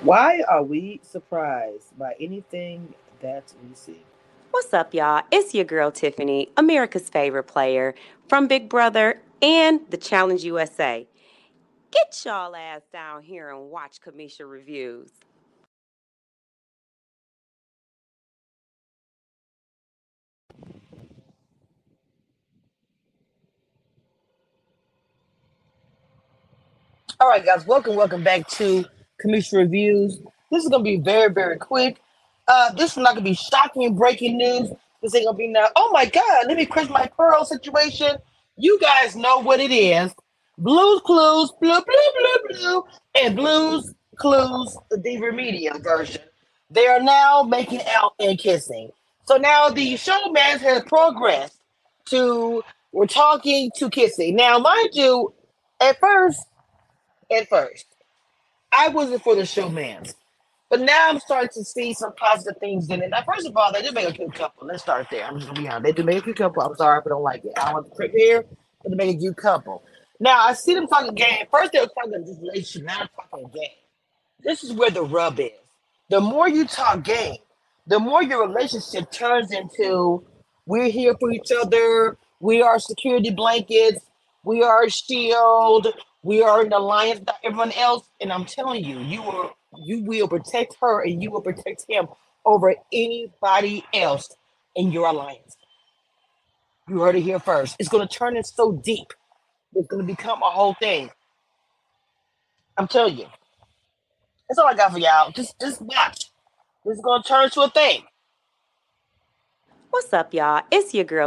Why are we surprised by anything that we see? What's up, y'all? It's your girl Tiffany, America's favorite player from Big Brother and the Challenge USA. Get y'all ass down here and watch Cameshia reviews. All right, guys, welcome, welcome back to Cameshia Reviews. This is gonna be very, very quick. Uh, this is not gonna be shocking breaking news. This ain't gonna be now. Oh my God, let me crush my pearl situation. You guys know what it is. Blues Clues, blue, blue, blue, blue, and Blues Clues, the remedial version. They are now making out and kissing. So now the showmance has progressed to we're talking to kissing. Now, mind you, at first at first. I wasn't for the showmance. But now I'm starting to see some positive things in it. Now, first of all, they do make a cute couple. Let's start there. I'm just gonna be honest. They do make a cute couple. I'm sorry if I don't like it. I want to here, but they make a cute couple. Now I see them talking game. First they were talking just relationship, now they're talking game. This is where the rub is. The more you talk game, the more your relationship turns into we're here for each other, we are security blankets, we are shield, we are in alliance with everyone else. And I'm telling you, you will you will protect her and you will protect him over anybody else in your alliance. You heard it here first. It's gonna turn it so deep. It's gonna become a whole thing. I'm telling you. That's all I got for y'all. Just just watch. This is gonna turn to a thing. What's up, y'all? It's your girl